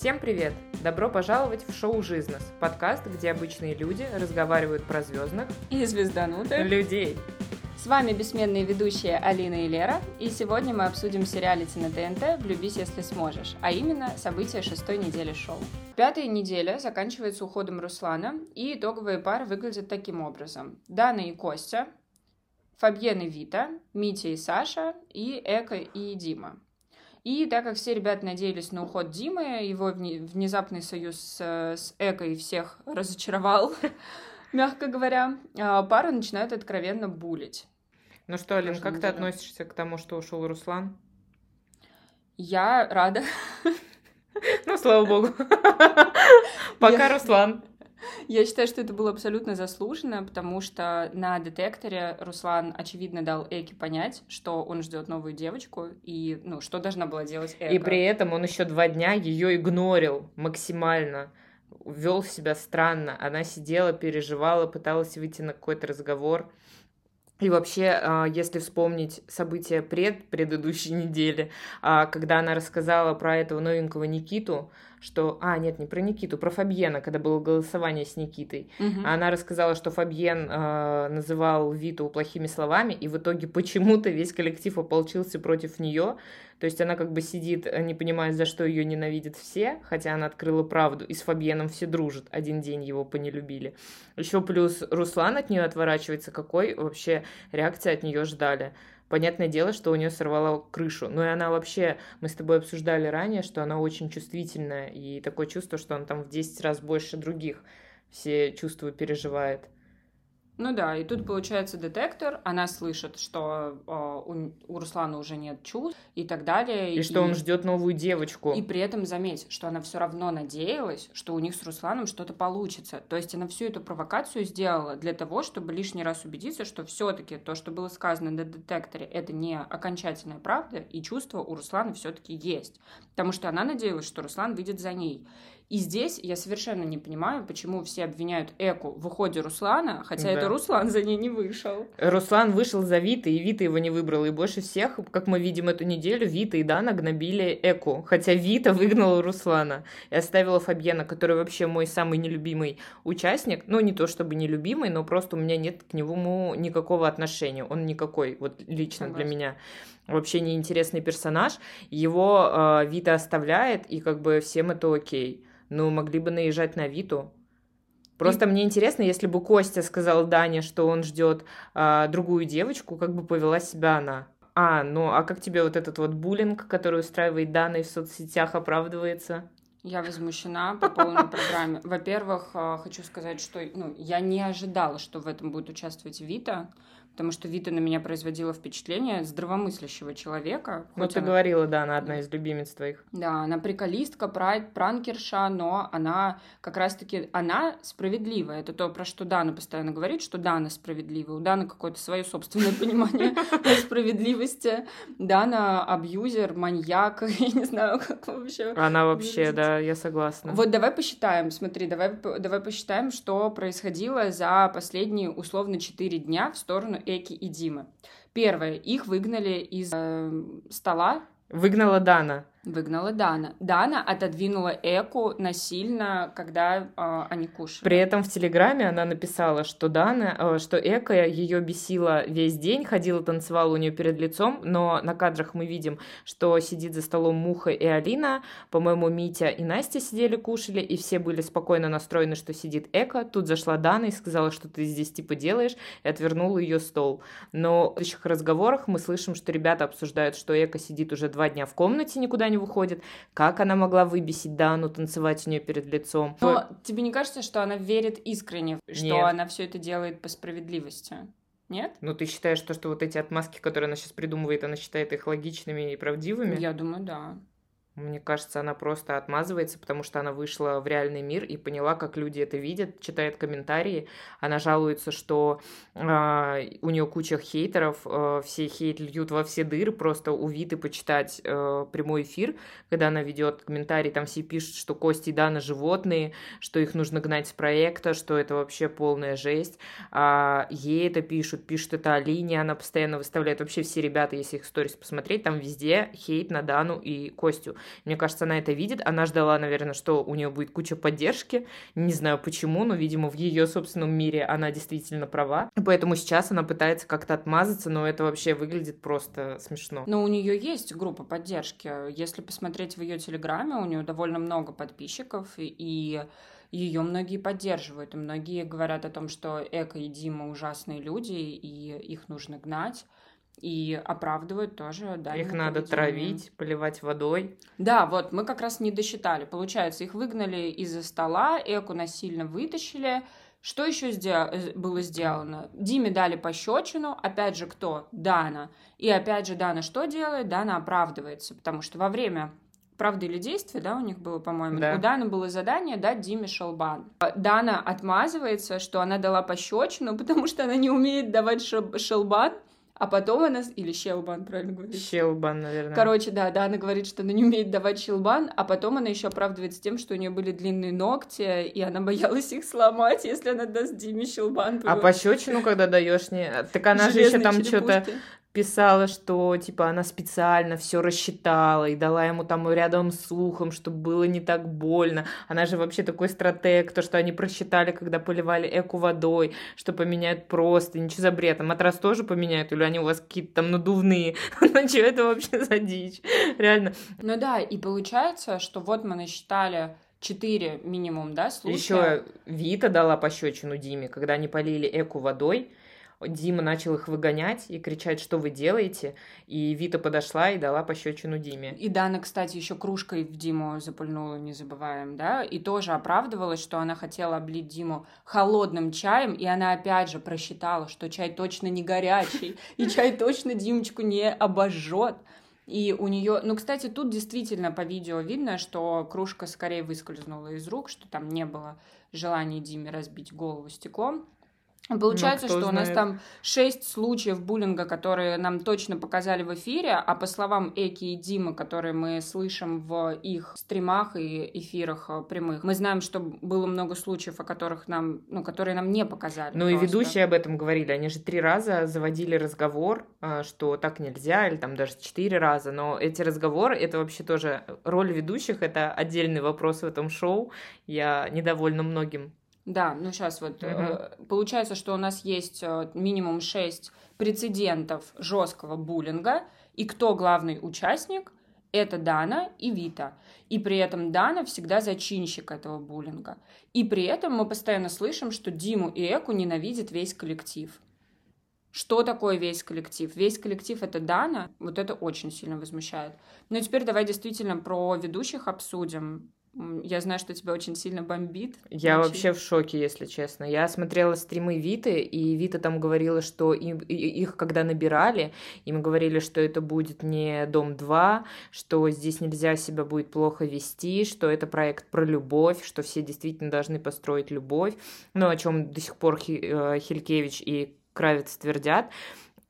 Всем привет! Добро пожаловать в шоу «Жизнес» – подкаст, где обычные люди разговаривают про звездных и звезданутых людей. С вами бессменные ведущие Алина и Лера, и сегодня мы обсудим сериалити на ТНТ «Влюбись, если сможешь», а именно события шестой недели шоу. Пятая неделя заканчивается уходом Руслана, и итоговые пары выглядят таким образом. Дана и Костя, Фабьен и Вита, Митя и Саша, и Эка и Дима. И так как все ребята надеялись на уход Димы, его внезапный союз с, с Экой всех разочаровал, мягко говоря, а пара начинает откровенно булить. Ну что, Алин, как ты относишься к тому, что ушел Руслан? Я рада. Ну, слава богу. Пока Руслан. Я считаю, что это было абсолютно заслуженно, потому что на детекторе Руслан, очевидно, дал Эке понять, что он ждет новую девочку, и, ну, что должна была делать Эка. И при этом он еще два дня ее игнорил максимально вел себя странно. Она сидела, переживала, пыталась выйти на какой-то разговор. И вообще, а, если вспомнить события пред предыдущей недели, а, когда она рассказала про этого новенького Никиту, что... А, нет, не про Никиту, про Фабьена, когда было голосование с Никитой. Угу. Она рассказала, что Фабьен э, называл Виту плохими словами, и в итоге почему-то весь коллектив ополчился против нее. То есть она как бы сидит, э, не понимая, за что ее ненавидят все, хотя она открыла правду, и с Фабьеном все дружат. Один день его понелюбили. Еще плюс Руслан от нее отворачивается. Какой вообще реакции от нее ждали? Понятное дело, что у нее сорвало крышу. Но и она вообще, мы с тобой обсуждали ранее, что она очень чувствительная. И такое чувство, что она там в 10 раз больше других все чувства переживает. Ну да, и тут получается детектор, она слышит, что э, у, у Руслана уже нет чувств и так далее. И, и что он ждет новую девочку. И при этом заметь, что она все равно надеялась, что у них с Русланом что-то получится. То есть она всю эту провокацию сделала для того, чтобы лишний раз убедиться, что все-таки то, что было сказано на детекторе, это не окончательная правда, и чувство у Руслана все-таки есть. Потому что она надеялась, что Руслан выйдет за ней. И здесь я совершенно не понимаю, почему все обвиняют Эку в уходе Руслана, хотя да. это Руслан за ней не вышел. Руслан вышел за Вита, и Вита его не выбрал. И больше всех, как мы видим эту неделю, Вита и Дана гнобили Эку. Хотя Вита выгнала Руслана и оставила Фабьена, который вообще мой самый нелюбимый участник. Ну, не то чтобы нелюбимый, но просто у меня нет к нему никакого отношения. Он никакой, вот лично Согласна. для меня вообще неинтересный персонаж. Его э, Вита оставляет, и как бы всем это окей ну, могли бы наезжать на Виту. Просто и... мне интересно, если бы Костя сказал Дане, что он ждет а, другую девочку, как бы повела себя она. А, ну а как тебе вот этот вот буллинг, который устраивает Дана в соцсетях, оправдывается? Я возмущена по полной программе. Во-первых, а, хочу сказать, что ну, я не ожидала, что в этом будет участвовать Вита потому что Вита на меня производила впечатление здравомыслящего человека. Ну, ты она... говорила, да, она одна из любимец твоих. Да, она приколистка, прайд, пранкерша, но она как раз-таки, она справедливая. Это то, про что Дана постоянно говорит, что Дана справедливая. У Даны какое-то свое собственное понимание справедливости. Дана абьюзер, маньяк, я не знаю, как вообще. Она вообще, да, я согласна. Вот давай посчитаем, смотри, давай, давай посчитаем, что происходило за последние условно 4 дня в сторону Эки и Димы. Первое, их выгнали из э, стола. Выгнала Дана. Выгнала Дана. Дана отодвинула Эку насильно, когда э, они кушали. При этом в Телеграме она написала, что Дана, э, что Эка ее бесила весь день, ходила, танцевала у нее перед лицом, но на кадрах мы видим, что сидит за столом Муха и Алина, по-моему, Митя и Настя сидели, кушали, и все были спокойно настроены, что сидит Эка. Тут зашла Дана и сказала, что ты здесь типа делаешь, и отвернула ее стол. Но в этих разговорах мы слышим, что ребята обсуждают, что Эка сидит уже два дня в комнате, никуда не выходит, как она могла выбесить Дану, танцевать у нее перед лицом. Но тебе не кажется, что она верит искренне, что Нет. она все это делает по справедливости? Нет? Ну, ты считаешь, то, что вот эти отмазки, которые она сейчас придумывает, она считает их логичными и правдивыми? Я думаю, да. Мне кажется, она просто отмазывается, потому что она вышла в реальный мир и поняла, как люди это видят, читает комментарии. Она жалуется, что э, у нее куча хейтеров, э, все хейт льют во все дыры, просто увид и почитать э, прямой эфир, когда она ведет комментарии, там все пишут, что Кости и Дана животные, что их нужно гнать с проекта, что это вообще полная жесть. А ей это пишут, пишут это Алине, она постоянно выставляет вообще все ребята, если их сторис посмотреть, там везде хейт на Дану и Костю. Мне кажется, она это видит. Она ждала, наверное, что у нее будет куча поддержки. Не знаю почему, но, видимо, в ее собственном мире она действительно права. Поэтому сейчас она пытается как-то отмазаться, но это вообще выглядит просто смешно. Но у нее есть группа поддержки. Если посмотреть в ее телеграме, у нее довольно много подписчиков, и ее многие поддерживают, и многие говорят о том, что Эко и Дима ужасные люди, и их нужно гнать и оправдывают тоже, да. Их надо травить, поливать водой. Да, вот, мы как раз не досчитали. Получается, их выгнали из-за стола, Эку насильно вытащили. Что еще сдел... Э, было сделано? Диме дали пощечину, опять же, кто? Дана. И опять же, Дана что делает? Дана оправдывается, потому что во время правда или действие, да, у них было, по-моему. Да. У Даны было задание дать Диме шелбан. Дана отмазывается, что она дала пощечину, потому что она не умеет давать шелбан. А потом она... Или щелбан, правильно говорить? Щелбан, наверное. Короче, да, да, она говорит, что она не умеет давать щелбан, а потом она еще оправдывается тем, что у нее были длинные ногти, и она боялась их сломать, если она даст Диме щелбан. А пощечину, когда даешь не... Так она же еще там что-то писала, что типа она специально все рассчитала и дала ему там рядом с ухом, чтобы было не так больно. Она же вообще такой стратег, то, что они просчитали, когда поливали эку водой, что поменяют просто, ничего за бред. А матрас тоже поменяют, или они у вас какие-то там надувные? Ну что это вообще за дичь? Реально. Ну да, и получается, что вот мы насчитали четыре минимум, да, случая. Еще Вита дала пощечину Диме, когда они полили эку водой, Дима начал их выгонять и кричать, что вы делаете. И Вита подошла и дала пощечину Диме. И Дана, кстати, еще кружкой в Диму запульнула, не забываем, да? И тоже оправдывалась, что она хотела облить Диму холодным чаем, и она опять же просчитала, что чай точно не горячий, и чай точно Димочку не обожжет. И у нее, ну, кстати, тут действительно по видео видно, что кружка скорее выскользнула из рук, что там не было желания Диме разбить голову стеклом. Получается, ну, что знает. у нас там шесть случаев буллинга, которые нам точно показали в эфире, а по словам Эки и Димы, которые мы слышим в их стримах и эфирах э, прямых, мы знаем, что было много случаев, о которых нам, ну, которые нам не показали. Ну просто. и ведущие об этом говорили, они же три раза заводили разговор, э, что так нельзя, или там даже четыре раза, но эти разговоры, это вообще тоже роль ведущих, это отдельный вопрос в этом шоу, я недовольна многим да, ну сейчас вот mm-hmm. получается, что у нас есть э, минимум шесть прецедентов жесткого буллинга, и кто главный участник? Это Дана и Вита. И при этом Дана всегда зачинщик этого буллинга. И при этом мы постоянно слышим, что Диму и Эку ненавидит весь коллектив. Что такое весь коллектив? Весь коллектив это Дана, вот это очень сильно возмущает. Ну и теперь давай действительно про ведущих обсудим. Я знаю, что тебя очень сильно бомбит. Я очень. вообще в шоке, если честно. Я смотрела стримы Виты, и Вита там говорила, что им, их когда набирали, им говорили, что это будет не Дом 2, что здесь нельзя себя будет плохо вести, что это проект про любовь, что все действительно должны построить любовь. Ну, о чем до сих пор э, Хилькевич и Кравец твердят.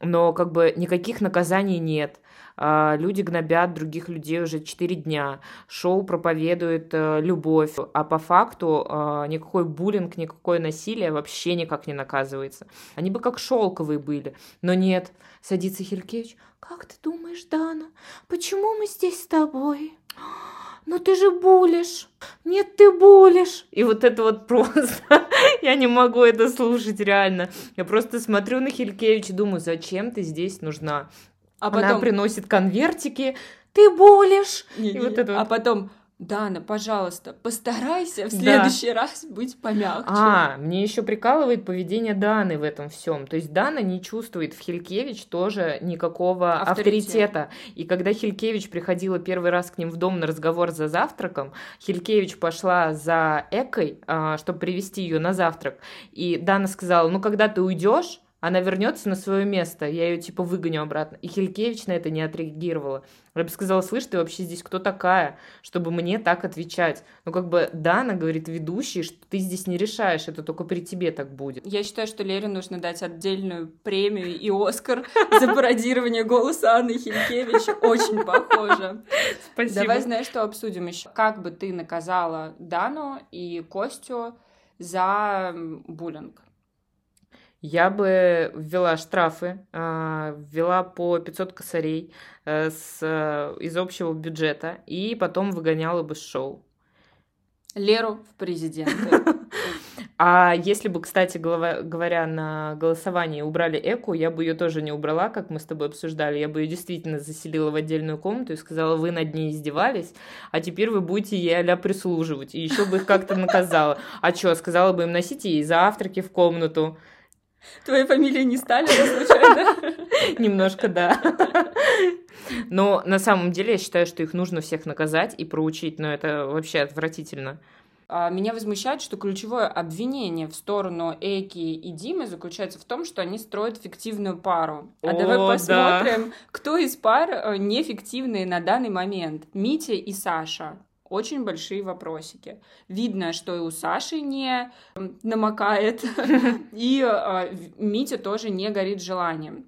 Но как бы никаких наказаний нет люди гнобят других людей уже 4 дня, шоу проповедует э, любовь, а по факту а, никакой буллинг, никакое насилие вообще никак не наказывается. Они бы как шелковые были, но нет. Садится Хилькевич. Как ты думаешь, Дана, почему мы здесь с тобой? ну ты же булишь, нет, ты булишь. И вот это вот просто, я не могу это слушать реально. Я просто смотрю на Хилькевич и думаю, зачем ты здесь нужна? А потом... Она приносит конвертики, ты болишь. Не, не, вот это вот. А потом, Дана, пожалуйста, постарайся в следующий да. раз быть помягче. А, мне еще прикалывает поведение Даны в этом всем. То есть Дана не чувствует в Хилькевич тоже никакого Авторитет. авторитета. И когда Хилькевич приходила первый раз к ним в дом на разговор за завтраком, Хилькевич пошла за Экой, а, чтобы привести ее на завтрак. И Дана сказала, ну когда ты уйдешь, она вернется на свое место, я ее типа выгоню обратно. И Хилькевич на это не отреагировала. Я бы сказала, слышь, ты вообще здесь кто такая, чтобы мне так отвечать? Ну, как бы, Дана говорит ведущий, что ты здесь не решаешь, это только при тебе так будет. Я считаю, что Лере нужно дать отдельную премию и Оскар за пародирование голоса Анны Хилькевич. Очень похоже. Спасибо. Давай, знаешь, что обсудим еще. Как бы ты наказала Дану и Костю за буллинг? Я бы ввела штрафы, а, ввела по 500 косарей э, с, э, из общего бюджета и потом выгоняла бы шоу. Леру в президенты. А если бы, кстати говоря, на голосовании убрали Эку, я бы ее тоже не убрала, как мы с тобой обсуждали. Я бы ее действительно заселила в отдельную комнату и сказала, вы над ней издевались, а теперь вы будете ей а прислуживать. И еще бы их как-то наказала. А что, сказала бы им, носите ей завтраки в комнату. Твоя фамилия не Сталина, случайно? Немножко, да. Но на самом деле я считаю, что их нужно всех наказать и проучить, но это вообще отвратительно. А, меня возмущает, что ключевое обвинение в сторону Эки и Димы заключается в том, что они строят фиктивную пару. А О, давай посмотрим, да. кто из пар э, нефиктивные на данный момент. Митя и Саша. Очень большие вопросики. Видно, что и у Саши не намокает, и э, Митя тоже не горит желанием.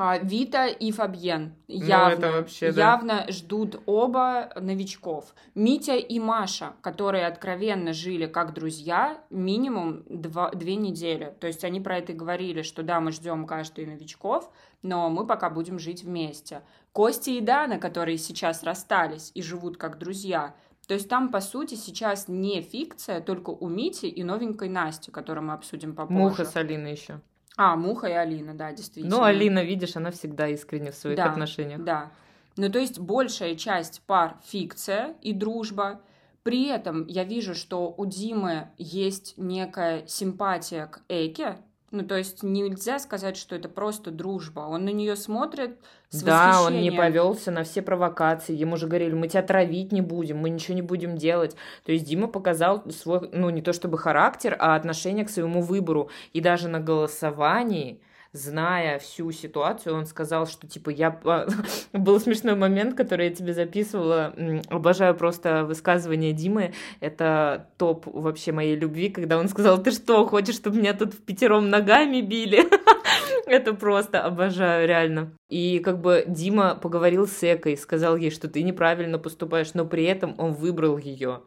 А, Вита и Фабьен ну, явно, вообще, да. явно ждут оба новичков. Митя и Маша, которые откровенно жили как друзья минимум два, две недели. То есть они про это говорили, что да, мы ждем каждый новичков, но мы пока будем жить вместе. Костя и Дана, которые сейчас расстались и живут как друзья. То есть там, по сути, сейчас не фикция, только у Мити и новенькой Насти, которую мы обсудим попозже. Муха с Алиной еще. А, Муха и Алина, да, действительно. Ну, Алина, видишь, она всегда искренне в своих да, отношениях. Да. Ну, то есть большая часть пар фикция и дружба. При этом я вижу, что у Димы есть некая симпатия к Эйке, ну, то есть нельзя сказать, что это просто дружба. Он на нее смотрит с Да, он не повелся на все провокации. Ему же говорили, мы тебя травить не будем, мы ничего не будем делать. То есть Дима показал свой, ну, не то чтобы характер, а отношение к своему выбору. И даже на голосовании зная всю ситуацию, он сказал, что типа я... Был смешной момент, который я тебе записывала. Обожаю просто высказывание Димы. Это топ вообще моей любви, когда он сказал, ты что, хочешь, чтобы меня тут в пятером ногами били? Это просто обожаю, реально. И как бы Дима поговорил с Экой, сказал ей, что ты неправильно поступаешь, но при этом он выбрал ее.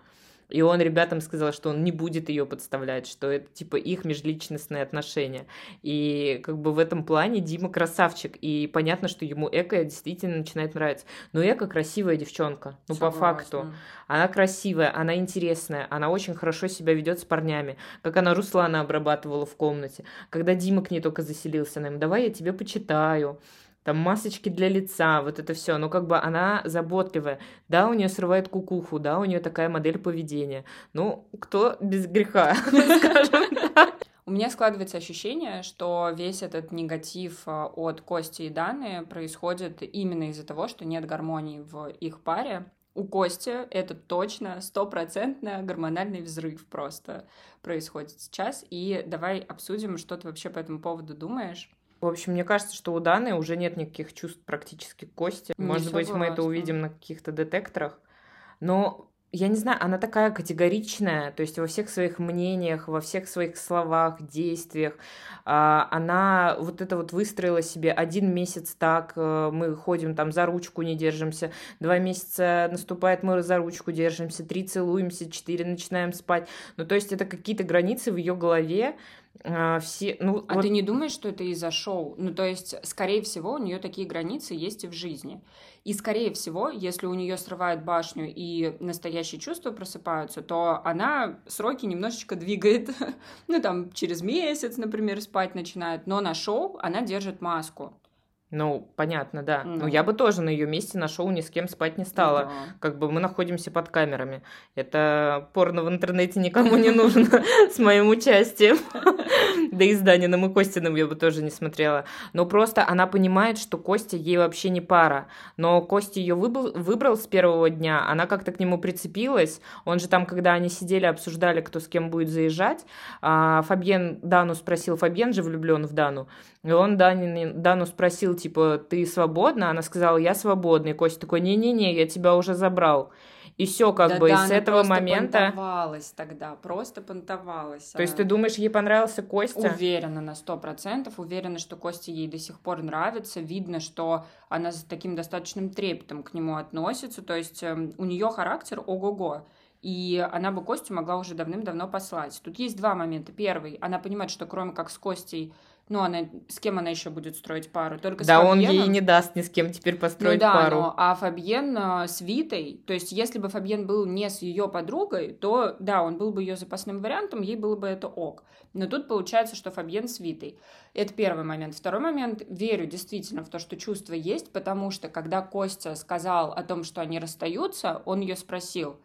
И он ребятам сказал, что он не будет ее подставлять, что это типа их межличностные отношения. И как бы в этом плане Дима красавчик. И понятно, что ему Эко действительно начинает нравиться. Но Эко красивая девчонка. Ну, Согласна. по факту. Она красивая, она интересная, она очень хорошо себя ведет с парнями. Как она Руслана обрабатывала в комнате. Когда Дима к ней только заселился, она ему, давай я тебе почитаю там масочки для лица, вот это все. Но как бы она заботливая. Да, у нее срывает кукуху, да, у нее такая модель поведения. Ну, кто без греха, скажем У меня складывается ощущение, что весь этот негатив а, от Кости и Даны происходит именно из-за того, что нет гармонии в их паре. У Кости это точно стопроцентно гормональный взрыв просто происходит сейчас. И давай обсудим, что ты вообще по этому поводу думаешь. В общем, мне кажется, что у Даны уже нет никаких чувств практически к Косте. Не Может согласна. быть, мы это увидим на каких-то детекторах. Но я не знаю, она такая категоричная, то есть во всех своих мнениях, во всех своих словах, действиях. А, она вот это вот выстроила себе один месяц так, э, мы ходим там за ручку, не держимся, два месяца наступает, мы за ручку держимся, три целуемся, четыре начинаем спать. Ну, то есть это какие-то границы в ее голове, а, все, ну, а вот... ты не думаешь, что это из-за шоу? Ну, то есть, скорее всего, у нее такие границы есть и в жизни. И, скорее всего, если у нее срывает башню и настоящие чувства просыпаются, то она сроки немножечко двигает. ну, там, через месяц, например, спать начинает. Но на шоу она держит маску. Ну, понятно, да. Mm. Ну, я бы тоже на ее месте на шоу ни с кем спать не стала. Mm. Как бы мы находимся под камерами. Это порно в интернете никому не нужно с моим участием. Да и с Даниным и Костиным я бы тоже не смотрела. Но просто она понимает, что Костя ей вообще не пара. Но Костя ее выбрал с первого дня, она как-то к нему прицепилась. Он же там, когда они сидели, обсуждали, кто с кем будет заезжать, а Фабьен Дану спросил, Фабьен же влюблен в Дану, и он Дану спросил, типа, ты свободна? Она сказала, я свободна. И Костя такой, не-не-не, я тебя уже забрал. И все как да, бы да, с этого момента. понтовалась тогда, просто понтовалась. То есть ты думаешь, ей понравился Костя? Уверена на сто процентов, уверена, что Костя ей до сих пор нравится. Видно, что она с таким достаточным трепетом к нему относится. То есть э, у нее характер ого-го. И она бы Костю могла уже давным-давно послать. Тут есть два момента. Первый, она понимает, что кроме как с Костей Ну, она с кем она еще будет строить пару? Только да, с он ей не даст ни с кем теперь построить ну, да, пару. Но, а Фабьен э, с Витой, то есть если бы Фабьен был не с ее подругой, то да, он был бы ее запасным вариантом, ей было бы это ок. Но тут получается, что Фабьен с Витой. Это первый момент. Второй момент, верю действительно в то, что чувство есть, потому что когда Костя сказал о том, что они расстаются, он ее спросил,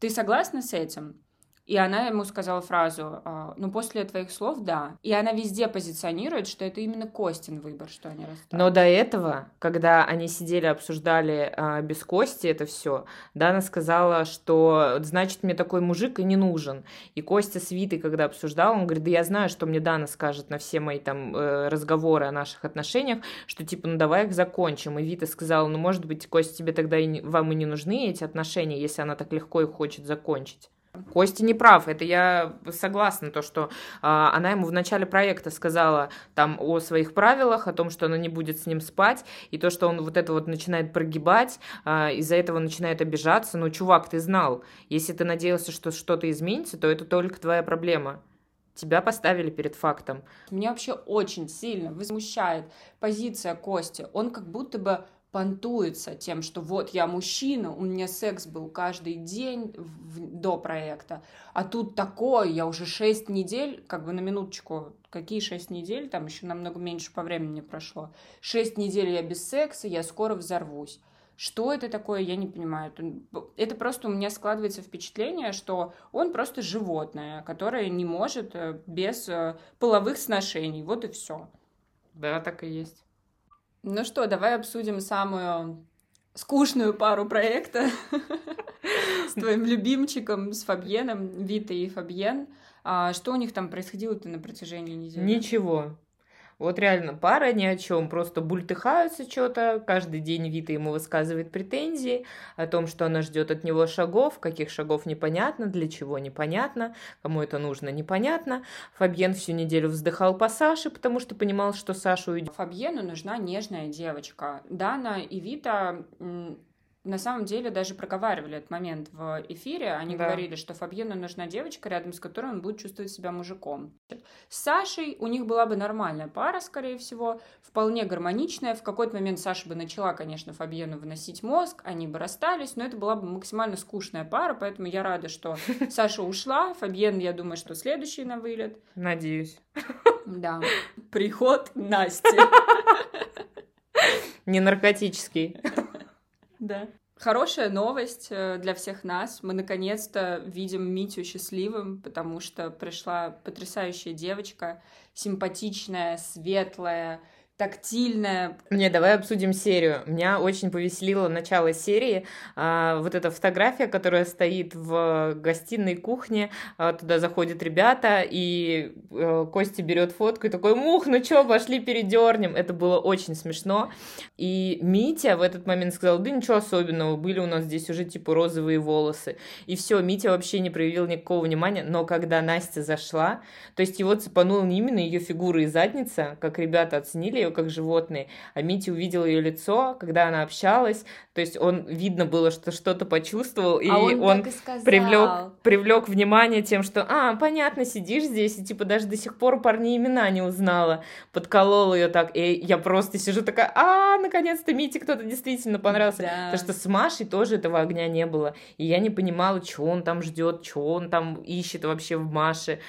ты согласна с этим? И она ему сказала фразу, «А, ну, после твоих слов, да. И она везде позиционирует, что это именно Костин выбор, что они расстались. Но до этого, когда они сидели, обсуждали а, без Кости это все, Дана сказала, что, значит, мне такой мужик и не нужен. И Костя с Витой, когда обсуждал, он говорит, да я знаю, что мне Дана скажет на все мои там э, разговоры о наших отношениях, что типа, ну, давай их закончим. И Вита сказала, ну, может быть, Костя, тебе тогда и вам и не нужны эти отношения, если она так легко их хочет закончить. Костя не прав, это я согласна, то, что а, она ему в начале проекта сказала там о своих правилах, о том, что она не будет с ним спать, и то, что он вот это вот начинает прогибать, а, из-за этого начинает обижаться. Ну, чувак, ты знал, если ты надеялся, что что-то изменится, то это только твоя проблема тебя поставили перед фактом. Меня вообще очень сильно возмущает позиция Кости. Он как будто бы понтуется тем, что вот я мужчина, у меня секс был каждый день в, до проекта, а тут такое, я уже шесть недель, как бы на минуточку, какие шесть недель, там еще намного меньше по времени прошло, шесть недель я без секса, я скоро взорвусь. Что это такое, я не понимаю. Это просто у меня складывается впечатление, что он просто животное, которое не может э, без э, половых сношений. Вот и все. Да, так и есть. Ну что, давай обсудим самую скучную пару проекта с твоим любимчиком, с Фабьеном, Витой и Фабьен. А что у них там происходило-то на протяжении недели? Ничего. Вот реально, пара ни о чем, просто бультыхаются что-то, каждый день Вита ему высказывает претензии о том, что она ждет от него шагов, каких шагов непонятно, для чего непонятно, кому это нужно непонятно. Фабьен всю неделю вздыхал по Саше, потому что понимал, что Саша уйдет. Фабьену нужна нежная девочка. Дана и Вита на самом деле даже проговаривали этот момент в эфире. Они да. говорили, что Фабьену нужна девочка, рядом с которой он будет чувствовать себя мужиком. С Сашей у них была бы нормальная пара, скорее всего, вполне гармоничная. В какой-то момент Саша бы начала, конечно, Фабьену выносить мозг, они бы расстались, но это была бы максимально скучная пара, поэтому я рада, что Саша ушла. Фабьен, я думаю, что следующий на вылет. Надеюсь. Да. Приход Насти. Не наркотический. Да. Хорошая новость э, для всех нас. Мы наконец-то видим Митю счастливым, потому что пришла потрясающая девочка, симпатичная, светлая, тактильная. Не, давай обсудим серию. Меня очень повеселило начало серии. А, вот эта фотография, которая стоит в гостиной кухне, а, туда заходят ребята, и а, Костя берет фотку и такой, мух, ну чё, пошли передернем. Это было очень смешно. И Митя в этот момент сказал, да ничего особенного, были у нас здесь уже типа розовые волосы. И все, Митя вообще не проявил никакого внимания, но когда Настя зашла, то есть его цепанула не именно ее фигура и задница, как ребята оценили ее как животные, а Митя увидел ее лицо, когда она общалась, то есть он, видно было, что что-то почувствовал, и а он, он и привлек, привлек внимание тем, что, а, понятно, сидишь здесь, и типа даже до сих пор парни имена не узнала, подколол ее так, и я просто сижу такая, а, наконец-то Мите кто-то действительно понравился, да. потому что с Машей тоже этого огня не было, и я не понимала, что он там ждет, что он там ищет вообще в Маше.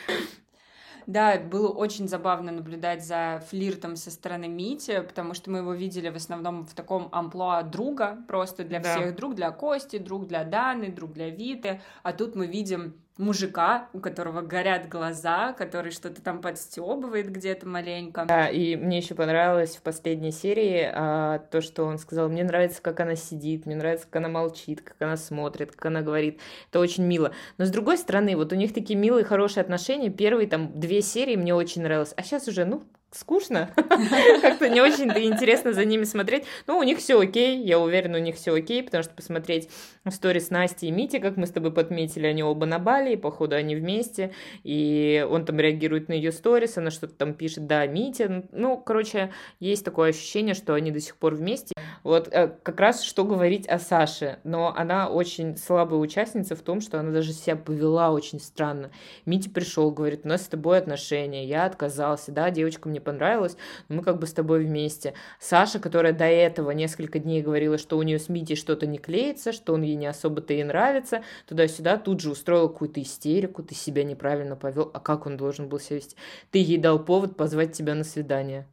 Да, было очень забавно наблюдать за флиртом со стороны Мити, потому что мы его видели в основном в таком амплуа друга, просто для да. всех. Друг для Кости, друг для Даны, друг для Виты. А тут мы видим мужика, у которого горят глаза, который что-то там подстебывает где-то маленько. Да, и мне еще понравилось в последней серии а, то, что он сказал, мне нравится, как она сидит, мне нравится, как она молчит, как она смотрит, как она говорит. Это очень мило. Но с другой стороны, вот у них такие милые, хорошие отношения. Первые там две серии мне очень нравилось, а сейчас уже, ну, скучно. Как-то не очень-то интересно за ними смотреть. Ну, у них все окей, я уверена, у них все окей, потому что посмотреть сторис Насти и Мити, как мы с тобой подметили, они оба на Бали, и походу они вместе, и он там реагирует на ее сторис, она что-то там пишет, да, Митя. Ну, короче, есть такое ощущение, что они до сих пор вместе. Вот э, как раз что говорить о Саше, но она очень слабая участница в том, что она даже себя повела очень странно. Митя пришел, говорит, у нас с тобой отношения, я отказался, да, девочка мне понравилось, но мы как бы с тобой вместе. Саша, которая до этого несколько дней говорила, что у нее с Митей что-то не клеится, что он ей не особо-то ей нравится, туда-сюда тут же устроила какую-то истерику, ты себя неправильно повел, а как он должен был себя вести? Ты ей дал повод позвать тебя на свидание.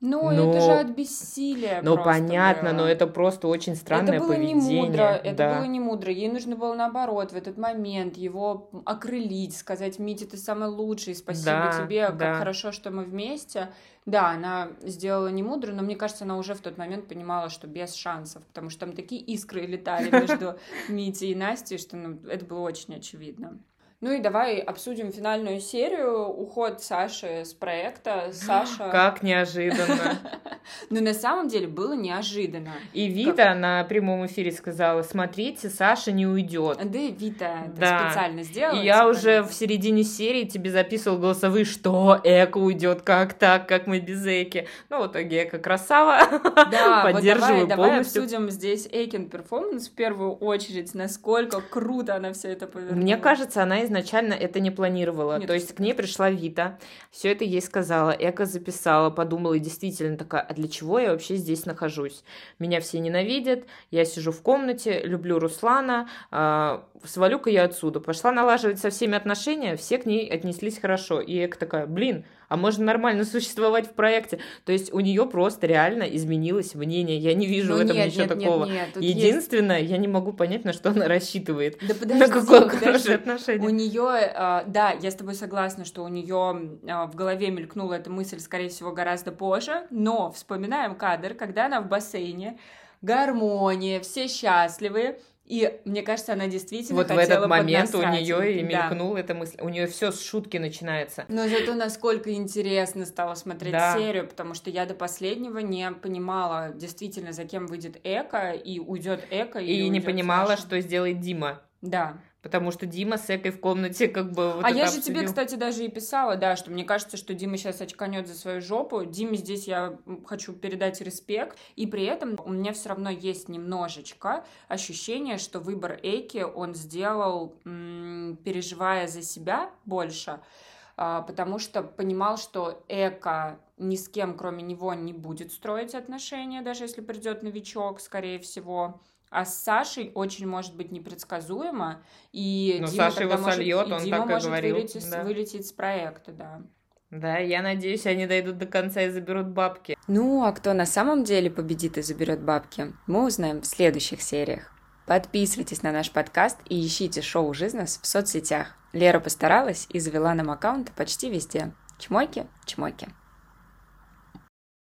Ну, но... это же от бессилия. Ну, понятно, было. но это просто очень странное это было поведение. Не мудро, это да. было не мудро. Ей нужно было наоборот в этот момент его окрылить, сказать, Митя, ты самый лучший, спасибо да, тебе, да. как хорошо, что мы вместе. Да, она сделала не мудро, но мне кажется, она уже в тот момент понимала, что без шансов, потому что там такие искры летали между Митей и Настей, что ну, это было очень очевидно. Ну и давай обсудим финальную серию. Уход Саши с проекта. Саша... Как неожиданно. Ну, на самом деле, было неожиданно. И Вита на прямом эфире сказала, смотрите, Саша не уйдет. Да, Вита это специально сделала. И я уже в середине серии тебе записывал голосовые, что Эко уйдет, как так, как мы без Эки. Ну, в итоге Эко красава. Да, Поддерживаю вот давай, давай обсудим здесь Эйкин перформанс в первую очередь, насколько круто она все это повернула. Мне кажется, она изначально это не планировала. Нет, То есть к ней пришла Вита, все это ей сказала, Эко записала, подумала и действительно такая, а для чего я вообще здесь нахожусь? Меня все ненавидят, я сижу в комнате, люблю Руслана, э, свалю-ка я отсюда. Пошла налаживать со всеми отношения, все к ней отнеслись хорошо. И Эко такая, блин, а можно нормально существовать в проекте. То есть у нее просто реально изменилось мнение. Я не вижу ну, в этом нет, ничего нет, такого. Нет, нет, Единственное, есть... я не могу понять, на что она рассчитывает. Да подожди, на какое подожди. хорошее отношение. У нее, э, да, я с тобой согласна, что у нее э, в голове мелькнула эта мысль, скорее всего, гораздо позже. Но вспоминаем кадр, когда она в бассейне гармония, все счастливы, и мне кажется, она действительно Вот в этот момент у нее и мелькнула да. эта мысль. У нее все с шутки начинается. Но зато насколько интересно стало смотреть да. серию, потому что я до последнего не понимала действительно, за кем выйдет Эко, и уйдет Эко. И, и не понимала, Саша. что сделает Дима. Да. Потому что Дима с Экой в комнате как бы вот А я же тебе, кстати, даже и писала, да, что мне кажется, что Дима сейчас очканет за свою жопу. Диме здесь я хочу передать респект. И при этом у меня все равно есть немножечко ощущение, что выбор Эйки он сделал, переживая за себя больше, а, потому что понимал, что Эка ни с кем, кроме него, не будет строить отношения, даже если придет новичок, скорее всего. А с Сашей очень может быть непредсказуемо, и Но Дима Саша его может, сольет, он Дима так может и говорил. Вылететь, да. вылететь с проекта, да. Да, я надеюсь, они дойдут до конца и заберут бабки. Ну, а кто на самом деле победит и заберет бабки, мы узнаем в следующих сериях. Подписывайтесь на наш подкаст и ищите шоу «Жизнес» в соцсетях. Лера постаралась и завела нам аккаунты почти везде. Чмоки, чмоки.